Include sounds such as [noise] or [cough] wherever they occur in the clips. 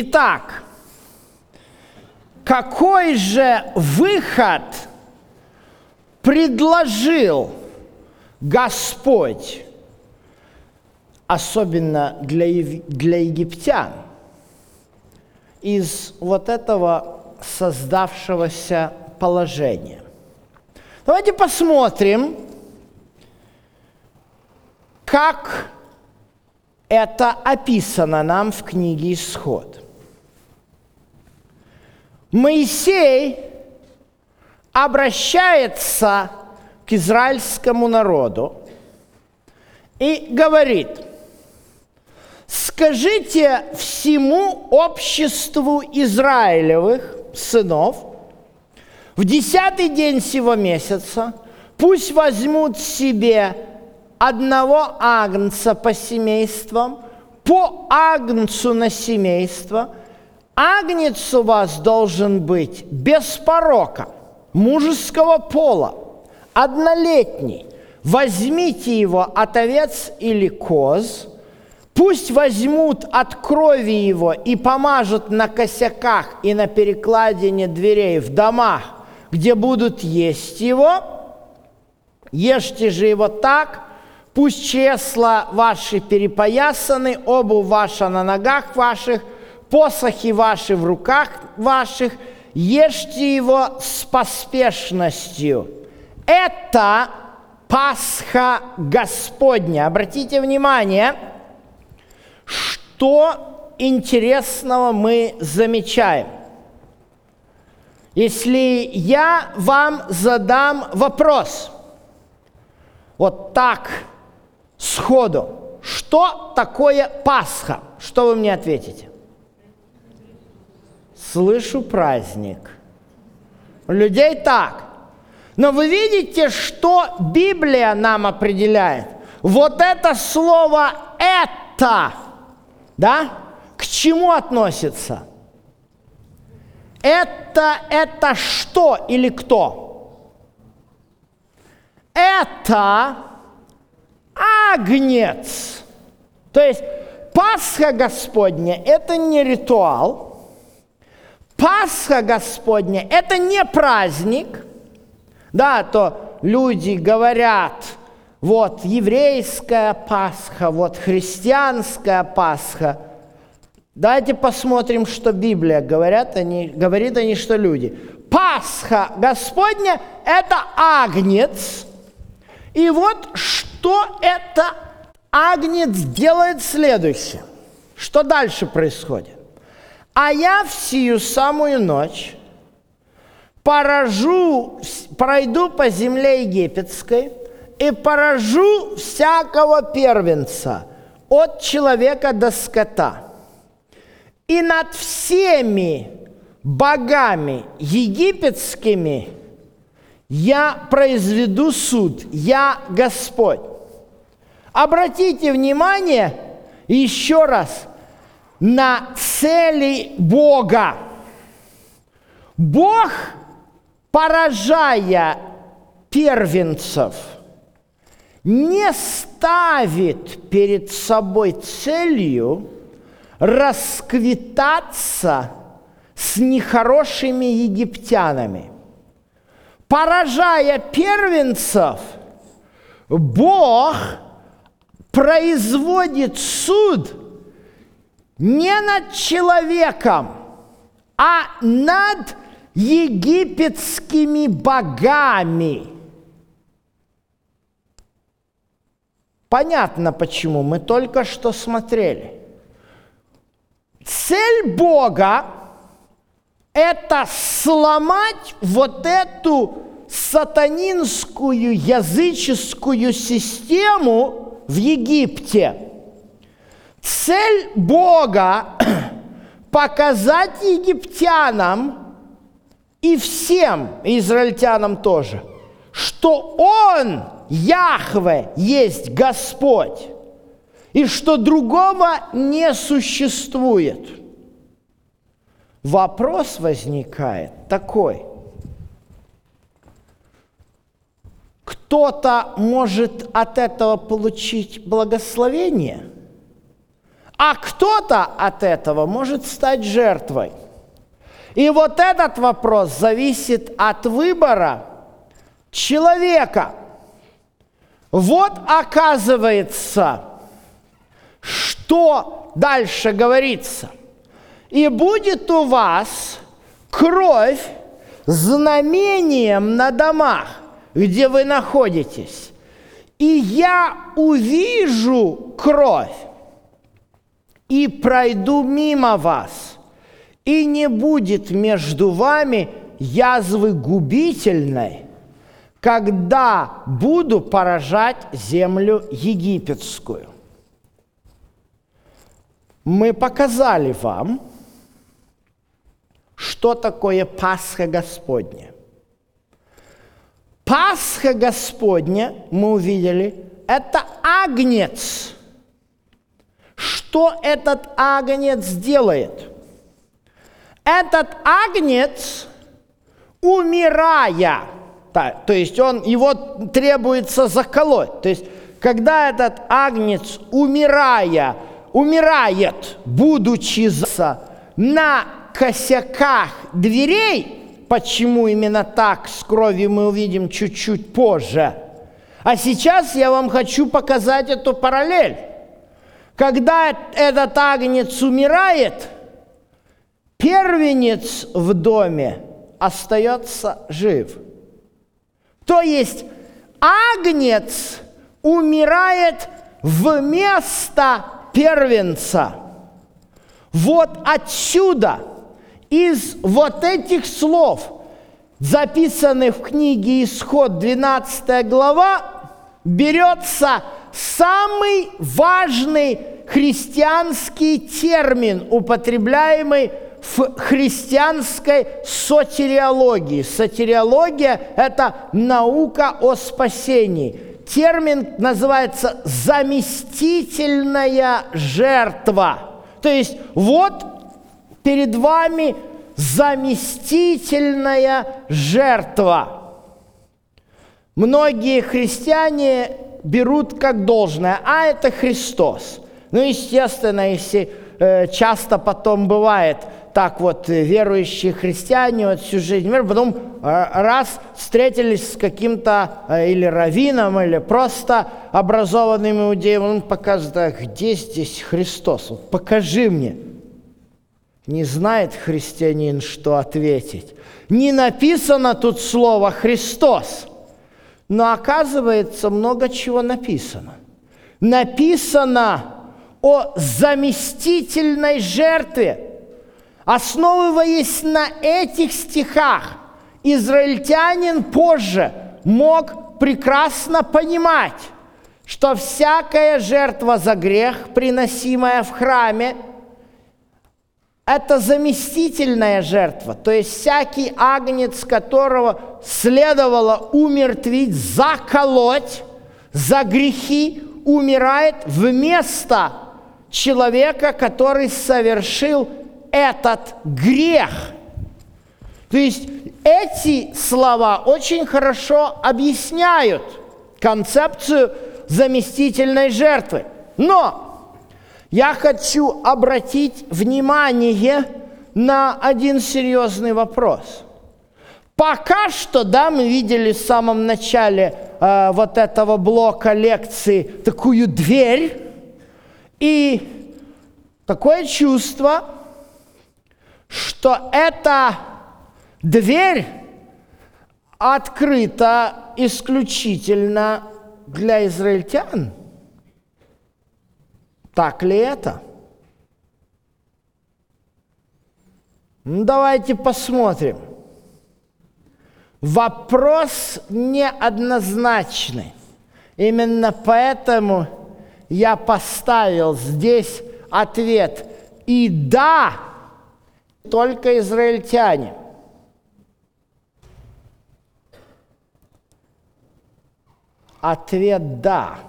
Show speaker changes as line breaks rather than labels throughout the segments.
Итак, какой же выход предложил Господь, особенно для, для египтян, из вот этого создавшегося положения? Давайте посмотрим, как это описано нам в книге «Исход». Моисей обращается к израильскому народу и говорит, скажите всему обществу Израилевых сынов в десятый день сего месяца пусть возьмут себе одного агнца по семействам, по агнцу на семейство. Агнец у вас должен быть без порока, мужеского пола, однолетний. Возьмите его от овец или коз, пусть возьмут от крови его и помажут на косяках и на перекладине дверей в домах, где будут есть его. Ешьте же его так, Пусть чесла ваши перепоясаны, обувь ваша на ногах ваших, посохи ваши в руках ваших, ешьте его с поспешностью. Это Пасха Господня. Обратите внимание, что интересного мы замечаем. Если я вам задам вопрос, вот так – сходу, что такое Пасха? Что вы мне ответите? Слышу праздник. Людей так. Но вы видите, что Библия нам определяет? Вот это слово «это», да, к чему относится? Это, это что или кто? Это агнец. То есть Пасха Господня – это не ритуал. Пасха Господня – это не праздник. Да, то люди говорят, вот еврейская Пасха, вот христианская Пасха. Давайте посмотрим, что Библия говорят они, говорит они, что люди. Пасха Господня – это агнец. И вот что это агнец делает следующее. Что дальше происходит? А я в сию самую ночь поражу, пройду по земле египетской и поражу всякого первенца от человека до скота. И над всеми богами египетскими я произведу суд, я Господь. Обратите внимание еще раз на цели Бога. Бог, поражая первенцев, не ставит перед собой целью расквитаться с нехорошими египтянами – поражая первенцев, Бог производит суд не над человеком, а над египетскими богами. Понятно почему, мы только что смотрели. Цель Бога это сломать вот эту сатанинскую языческую систему в Египте. Цель Бога [clears throat] – показать египтянам и всем израильтянам тоже, что Он, Яхве, есть Господь, и что другого не существует – Вопрос возникает такой. Кто-то может от этого получить благословение, а кто-то от этого может стать жертвой. И вот этот вопрос зависит от выбора человека. Вот оказывается, что дальше говорится. И будет у вас кровь знамением на домах, где вы находитесь. И я увижу кровь и пройду мимо вас, и не будет между вами язвы губительной, когда буду поражать землю египетскую. Мы показали вам, что такое Пасха Господня. Пасха Господня, мы увидели, это агнец. Что этот агнец делает? Этот агнец, умирая, то есть он, его требуется заколоть. То есть, когда этот агнец, умирая, умирает, будучи на косяках дверей, почему именно так с кровью мы увидим чуть-чуть позже. А сейчас я вам хочу показать эту параллель. Когда этот агнец умирает, первенец в доме остается жив. То есть агнец умирает вместо первенца. Вот отсюда – из вот этих слов, записанных в книге Исход 12 глава, берется самый важный христианский термин, употребляемый в христианской сотериологии. Сотериология – это наука о спасении. Термин называется «заместительная жертва». То есть вот перед вами заместительная жертва. Многие христиане берут как должное, а это Христос. Ну, естественно, если э, часто потом бывает так вот, э, верующие христиане вот всю жизнь, потом э, раз встретились с каким-то э, или раввином, или просто образованным иудеем, он показывает, а где здесь Христос? Вот покажи мне. Не знает христианин, что ответить. Не написано тут слово «Христос», но оказывается много чего написано. Написано о заместительной жертве. Основываясь на этих стихах, израильтянин позже мог прекрасно понимать, что всякая жертва за грех, приносимая в храме – это заместительная жертва, то есть всякий агнец, которого следовало умертвить, заколоть за грехи, умирает вместо человека, который совершил этот грех. То есть эти слова очень хорошо объясняют концепцию заместительной жертвы. Но я хочу обратить внимание на один серьезный вопрос. Пока что, да, мы видели в самом начале э, вот этого блока лекции такую дверь, и такое чувство, что эта дверь открыта исключительно для израильтян – так ли это? Ну, давайте посмотрим. Вопрос неоднозначный. Именно поэтому я поставил здесь ответ. И да, только израильтяне. Ответ да.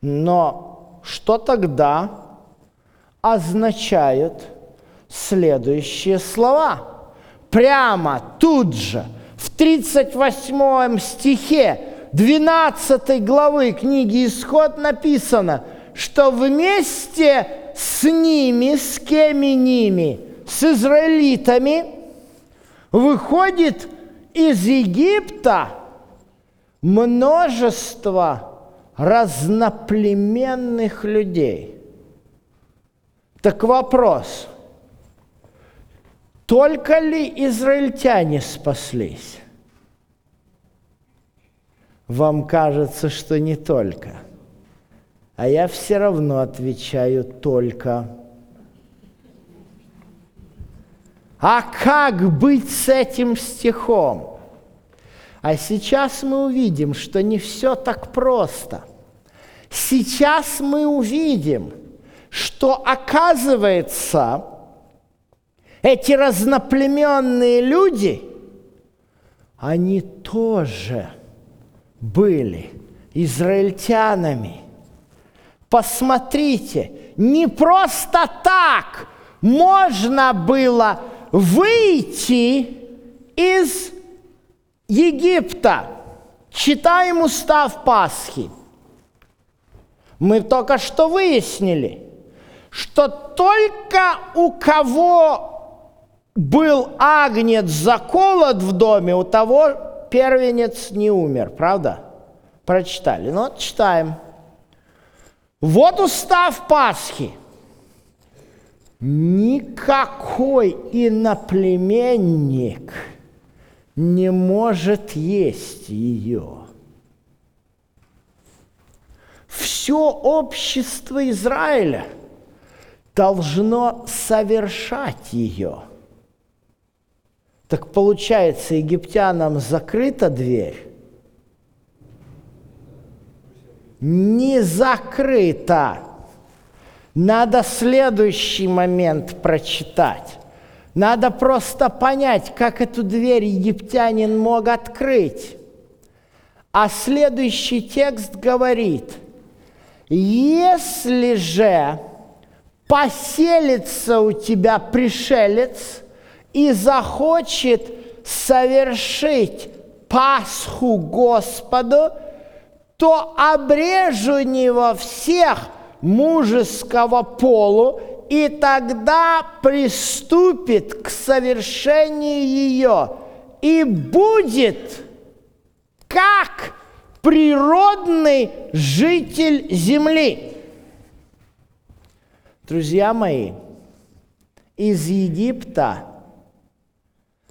Но что тогда означают следующие слова? Прямо тут же, в 38 стихе 12 главы книги Исход написано, что вместе с ними, с кеми ними, с израилитами, выходит из Египта множество разноплеменных людей. Так вопрос, только ли израильтяне спаслись? Вам кажется, что не только. А я все равно отвечаю только. А как быть с этим стихом? А сейчас мы увидим, что не все так просто. Сейчас мы увидим, что оказывается, эти разноплеменные люди, они тоже были израильтянами. Посмотрите, не просто так можно было выйти из Египта. Читаем устав Пасхи. Мы только что выяснили, что только у кого был агнец заколот в доме, у того первенец не умер, правда? Прочитали. Ну вот читаем. Вот устав Пасхи. Никакой иноплеменник не может есть ее. Все общество Израиля должно совершать ее. Так получается, египтянам закрыта дверь? Не закрыта. Надо следующий момент прочитать. Надо просто понять, как эту дверь египтянин мог открыть. А следующий текст говорит, если же поселится у тебя пришелец и захочет совершить Пасху Господу, то обрежу него всех – мужеского полу, и тогда приступит к совершению ее и будет как природный житель земли. Друзья мои, из Египта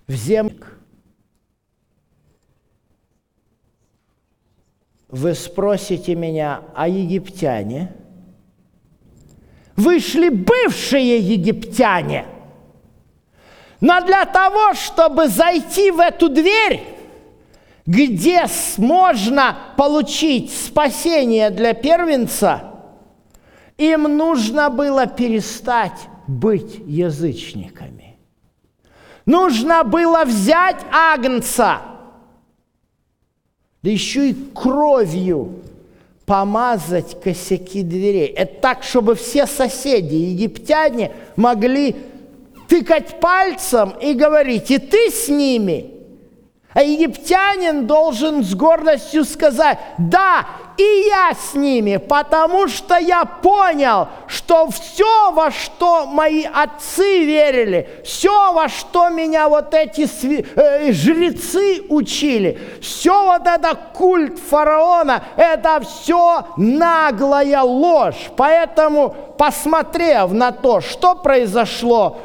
в землю вы спросите меня, а египтяне – вышли бывшие египтяне. Но для того, чтобы зайти в эту дверь, где можно получить спасение для первенца, им нужно было перестать быть язычниками. Нужно было взять агнца, да еще и кровью помазать косяки дверей. Это так, чтобы все соседи, египтяне, могли тыкать пальцем и говорить, и ты с ними. А египтянин должен с гордостью сказать, да, и я с ними, потому что я понял, что все, во что мои отцы верили, все, во что меня вот эти сви- э, жрецы учили, все вот это культ фараона, это все наглая ложь. Поэтому, посмотрев на то, что произошло,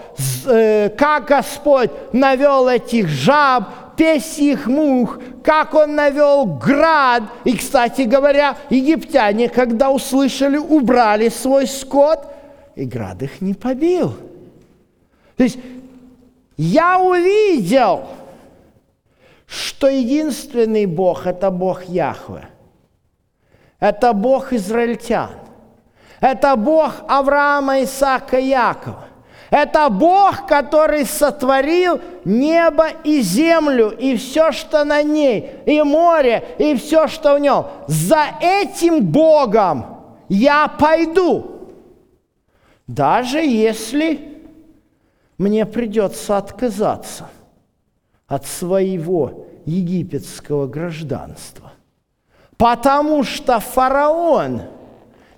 э, как Господь навел этих жаб, песьих мух, как он навел град. И, кстати говоря, египтяне, когда услышали, убрали свой скот, и град их не побил. То есть я увидел, что единственный Бог – это Бог Яхве. Это Бог израильтян. Это Бог Авраама, Исаака, Якова. Это Бог, который сотворил небо и землю, и все, что на ней, и море, и все, что в нем. За этим Богом я пойду. Даже если мне придется отказаться от своего египетского гражданства. Потому что фараон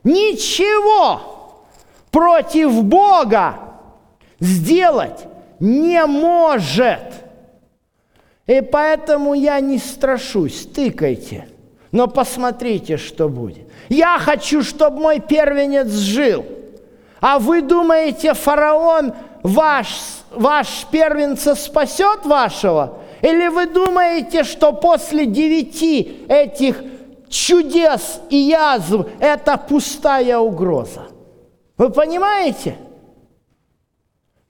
ничего против Бога сделать не может. И поэтому я не страшусь, тыкайте. Но посмотрите, что будет. Я хочу, чтобы мой первенец жил. А вы думаете, фараон ваш, ваш первенца спасет вашего? Или вы думаете, что после девяти этих чудес и язв это пустая угроза? Вы понимаете?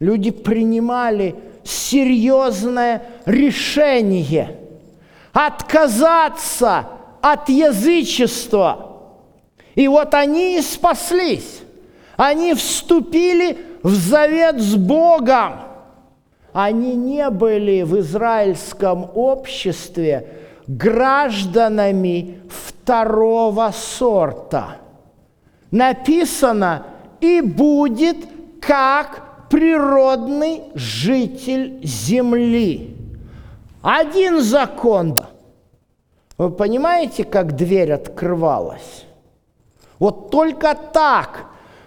Люди принимали серьезное решение отказаться от язычества. И вот они и спаслись. Они вступили в завет с Богом. Они не были в израильском обществе гражданами второго сорта. Написано, и будет как природный житель земли. Один закон. Вы понимаете, как дверь открывалась? Вот только так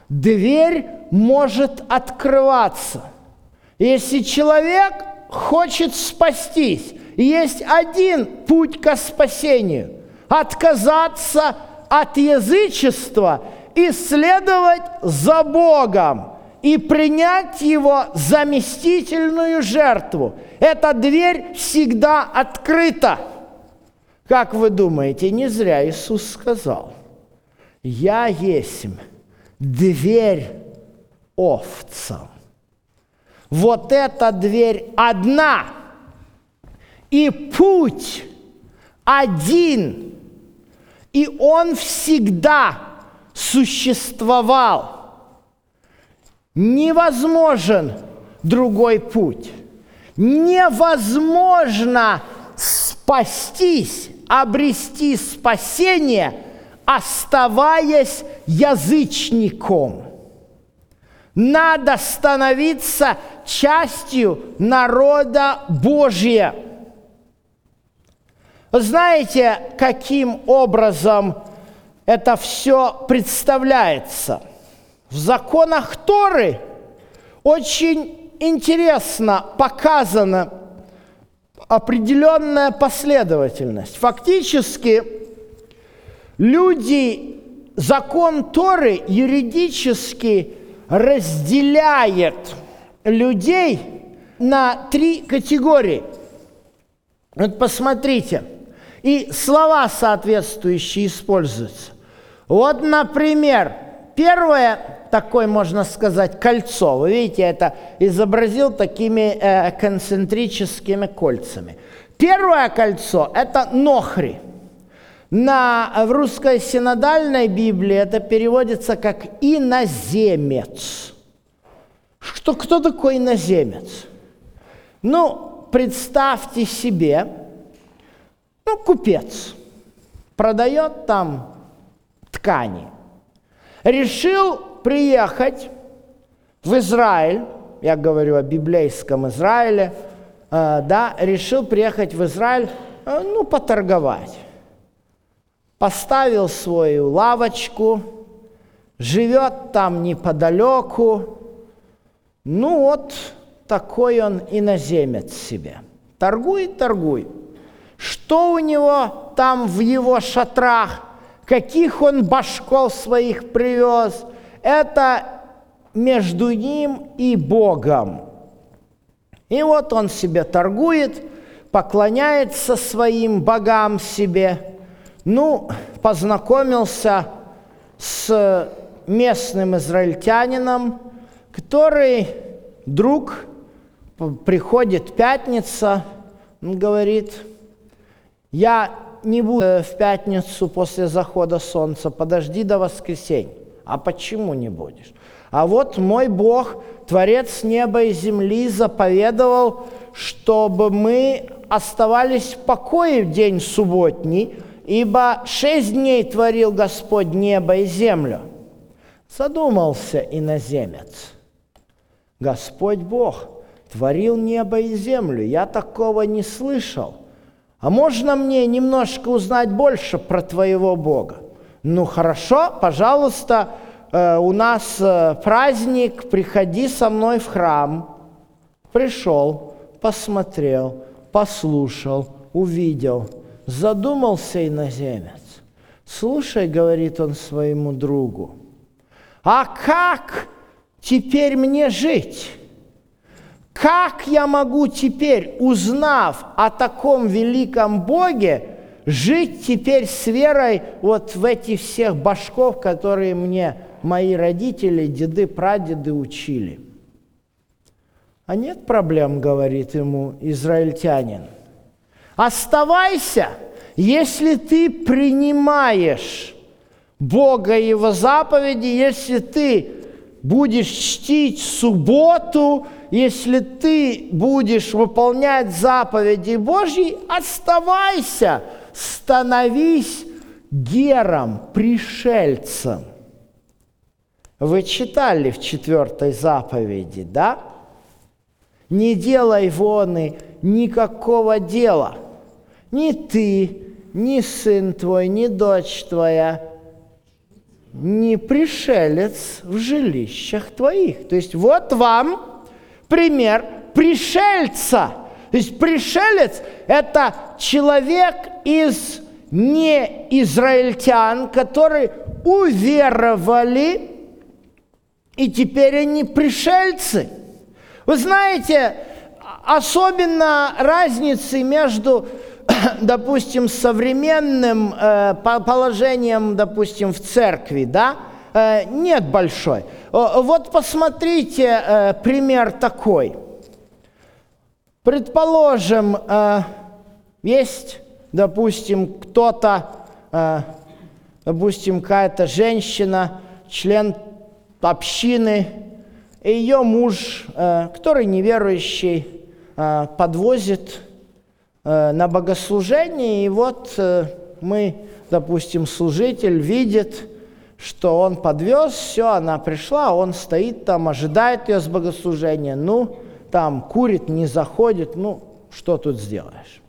дверь может открываться. Если человек хочет спастись, есть один путь к спасению – отказаться от язычества и следовать за Богом – и принять его заместительную жертву. Эта дверь всегда открыта. Как вы думаете, не зря Иисус сказал, «Я есть дверь овцам». Вот эта дверь одна, и путь один, и он всегда существовал – невозможен другой путь. Невозможно спастись, обрести спасение, оставаясь язычником. Надо становиться частью народа Божия. Знаете, каким образом это все представляется – в законах Торы очень интересно показана определенная последовательность. Фактически люди, закон Торы юридически разделяет людей на три категории. Вот посмотрите, и слова соответствующие используются. Вот, например, первое такое, можно сказать, кольцо. Вы видите, это изобразил такими э, концентрическими кольцами. Первое кольцо – это нохри. На, в русской синодальной Библии это переводится как «иноземец». Что, кто такой иноземец? Ну, представьте себе, ну, купец, продает там ткани. Решил приехать в Израиль, я говорю о библейском Израиле, э, да, решил приехать в Израиль, э, ну, поторговать. Поставил свою лавочку, живет там неподалеку. Ну вот, такой он иноземец себе. Торгует, торгует. Что у него там в его шатрах, каких он башков своих привез – это между ним и Богом. И вот он себе торгует, поклоняется своим богам себе. Ну, познакомился с местным израильтянином, который друг приходит пятница, он говорит, я не буду в пятницу после захода солнца, подожди до воскресенья. А почему не будешь? А вот мой Бог, Творец неба и земли, заповедовал, чтобы мы оставались в покое в день субботний, ибо шесть дней творил Господь небо и землю. Задумался иноземец. Господь Бог творил небо и землю. Я такого не слышал. А можно мне немножко узнать больше про твоего Бога? Ну хорошо, пожалуйста, э, у нас э, праздник, приходи со мной в храм. Пришел, посмотрел, послушал, увидел, задумался иноземец. Слушай, говорит он своему другу, а как теперь мне жить? Как я могу теперь, узнав о таком великом Боге, жить теперь с верой вот в эти всех башков, которые мне мои родители, деды, прадеды учили? А нет проблем, говорит ему израильтянин. Оставайся, если ты принимаешь Бога и Его заповеди, если ты будешь чтить субботу, если ты будешь выполнять заповеди Божьи, оставайся, становись гером, пришельцем. Вы читали в четвертой заповеди, да? Не делай воны никакого дела. Ни ты, ни сын твой, ни дочь твоя, не пришелец в жилищах твоих. То есть вот вам пример пришельца. То есть пришелец – это человек из неизраильтян, которые уверовали, и теперь они пришельцы. Вы знаете, особенно разницы между [coughs] допустим, современным э, положением, допустим, в церкви, да, нет большой. Вот посмотрите э, пример такой. Предположим, э, есть, допустим, кто-то, э, допустим, какая-то женщина, член общины, и ее муж, э, который неверующий, э, подвозит Э, на богослужение, и вот э, мы, допустим, служитель видит, что он подвез, все, она пришла, он стоит там, ожидает ее с богослужения, ну, там курит, не заходит, ну, что тут сделаешь?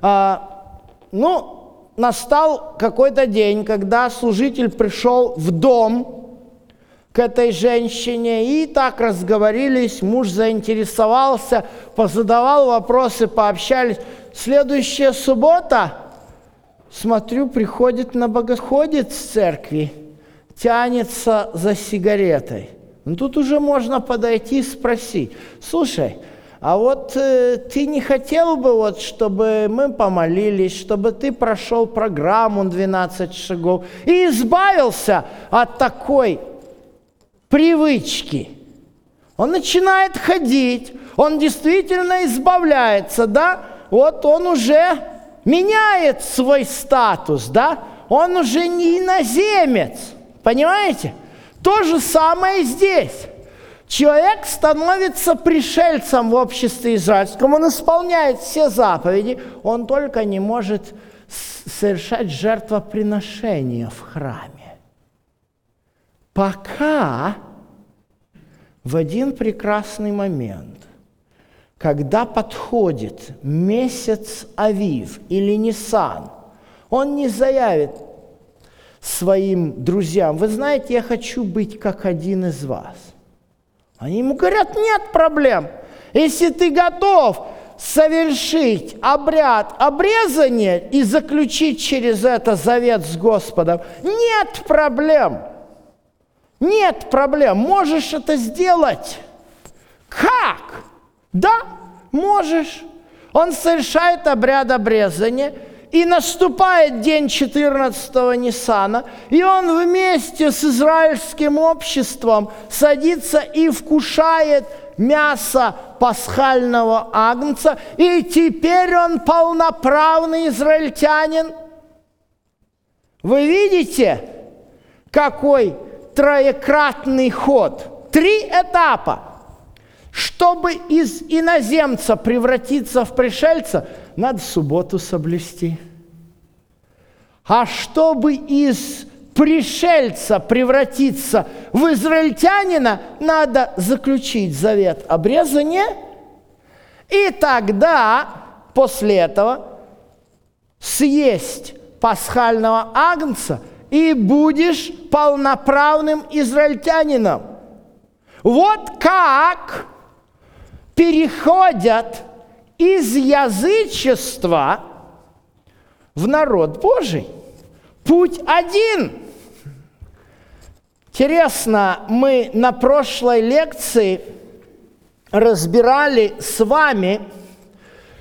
А, ну, настал какой-то день, когда служитель пришел в дом к этой женщине, и так разговорились, муж заинтересовался, позадавал вопросы, пообщались. Следующая суббота, смотрю, приходит на богоходец с церкви, тянется за сигаретой. Ну, тут уже можно подойти и спросить, слушай, а вот э, ты не хотел бы, вот, чтобы мы помолились, чтобы ты прошел программу 12 шагов и избавился от такой привычки. Он начинает ходить, он действительно избавляется, да? Вот он уже меняет свой статус, да? Он уже не иноземец, понимаете? То же самое здесь. Человек становится пришельцем в обществе израильском, он исполняет все заповеди, он только не может совершать жертвоприношения в храме. Пока в один прекрасный момент, когда подходит месяц Авив или Нисан, он не заявит своим друзьям, вы знаете, я хочу быть как один из вас. Они ему говорят, нет проблем. Если ты готов совершить обряд обрезания и заключить через это завет с Господом, нет проблем. Нет проблем, можешь это сделать. Как? Да, можешь. Он совершает обряд обрезания, и наступает день 14-го Ниссана, и он вместе с израильским обществом садится и вкушает мясо пасхального агнца, и теперь он полноправный израильтянин. Вы видите, какой троекратный ход, три этапа. Чтобы из иноземца превратиться в пришельца, надо субботу соблюсти. А чтобы из пришельца превратиться в израильтянина, надо заключить завет обрезания, и тогда, после этого, съесть пасхального агнца – и будешь полноправным израильтянином. Вот как переходят из язычества в народ Божий. Путь один. Интересно, мы на прошлой лекции разбирали с вами,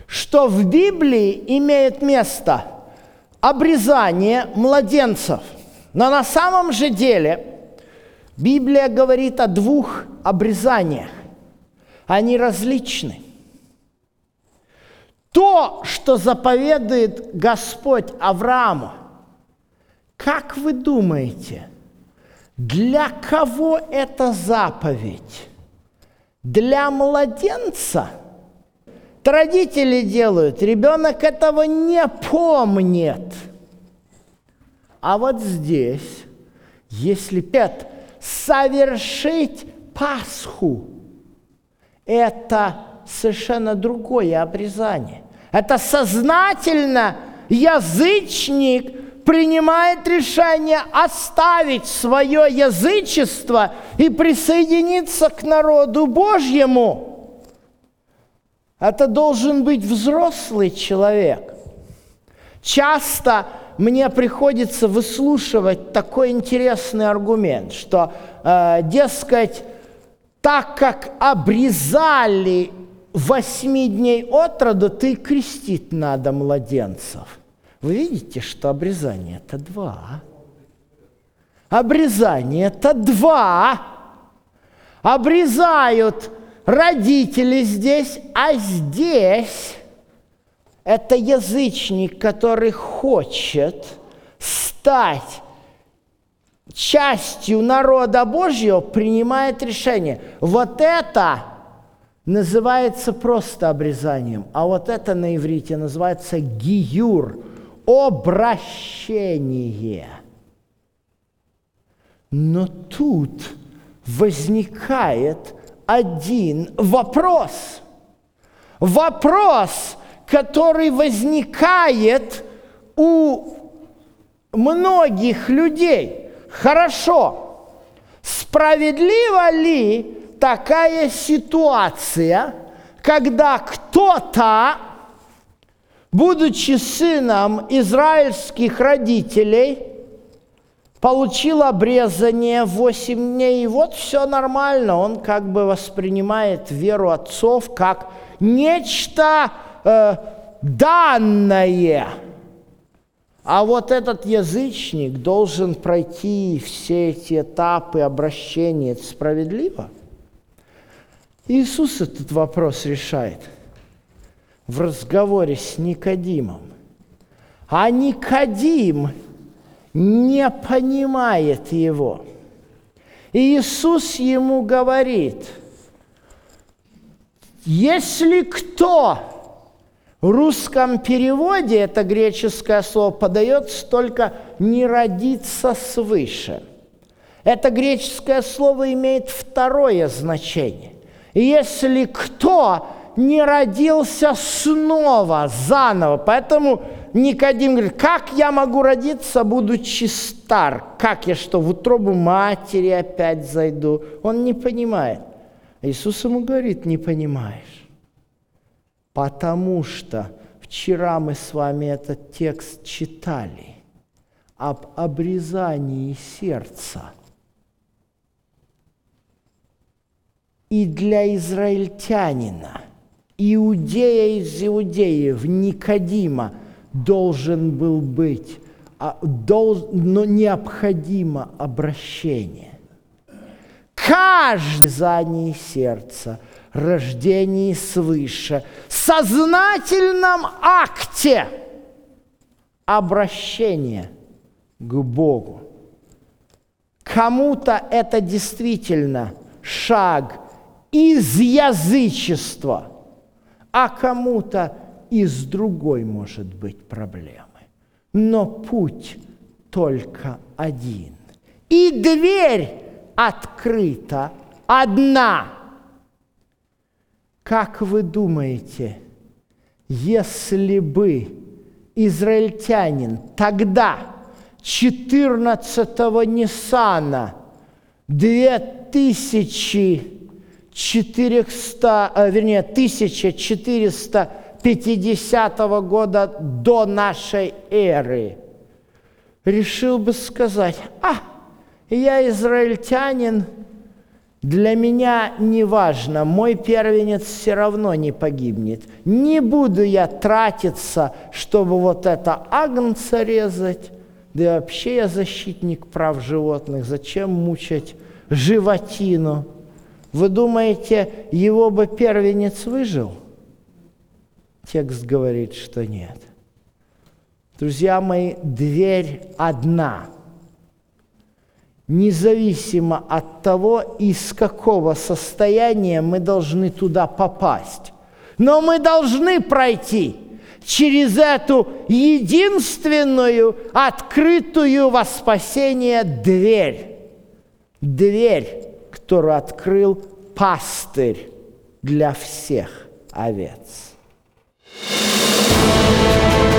что в Библии имеет место обрезание младенцев. Но на самом же деле Библия говорит о двух обрезаниях. Они различны. То, что заповедует Господь Аврааму, как вы думаете, для кого эта заповедь? Для младенца? Родители делают, ребенок этого не помнит. А вот здесь, если пет совершить Пасху, это совершенно другое обрезание. Это сознательно язычник принимает решение оставить свое язычество и присоединиться к народу Божьему. Это должен быть взрослый человек. Часто мне приходится выслушивать такой интересный аргумент, что, э, дескать, так как обрезали восьми дней от роду, ты крестить надо младенцев. Вы видите, что обрезание – это два. Обрезание – это два. Обрезают родители здесь, а здесь это язычник, который хочет стать частью народа Божьего принимает решение. Вот это называется просто обрезанием, а вот это на иврите называется гиюр, обращение. Но тут возникает один вопрос. Вопрос, который возникает у многих людей – Хорошо, справедлива ли такая ситуация, когда кто-то, будучи сыном израильских родителей, получил обрезание 8 дней, и вот все нормально, он как бы воспринимает веру отцов как нечто э, данное – а вот этот язычник должен пройти все эти этапы обращения. Это справедливо? Иисус этот вопрос решает в разговоре с Никодимом. А Никодим не понимает его. И Иисус ему говорит, если кто в русском переводе это греческое слово подается только «не родиться свыше». Это греческое слово имеет второе значение. Если кто не родился снова, заново, поэтому Никодим говорит, как я могу родиться, будучи стар? Как я что, в утробу матери опять зайду? Он не понимает. Иисус ему говорит, не понимаешь. Потому что вчера мы с вами этот текст читали об обрезании сердца. И для израильтянина, иудея из иудеев, Никодима, должен был быть, а, но необходимо обращение. Каждое обрезание сердца – рождении свыше, сознательном акте обращения к Богу. Кому-то это действительно шаг из язычества, а кому-то из другой может быть проблемы. Но путь только один. И дверь открыта одна. Как вы думаете, если бы израильтянин тогда, 14-го Ниссана, 2000 400, э, вернее, 1450 года до нашей эры, решил бы сказать, а, я израильтянин, для меня не важно, мой первенец все равно не погибнет. Не буду я тратиться, чтобы вот это агнца резать, да и вообще я защитник прав животных, зачем мучать животину – вы думаете, его бы первенец выжил? Текст говорит, что нет. Друзья мои, дверь одна – независимо от того, из какого состояния мы должны туда попасть. Но мы должны пройти через эту единственную, открытую во спасение дверь. Дверь, которую открыл пастырь для всех овец. thank you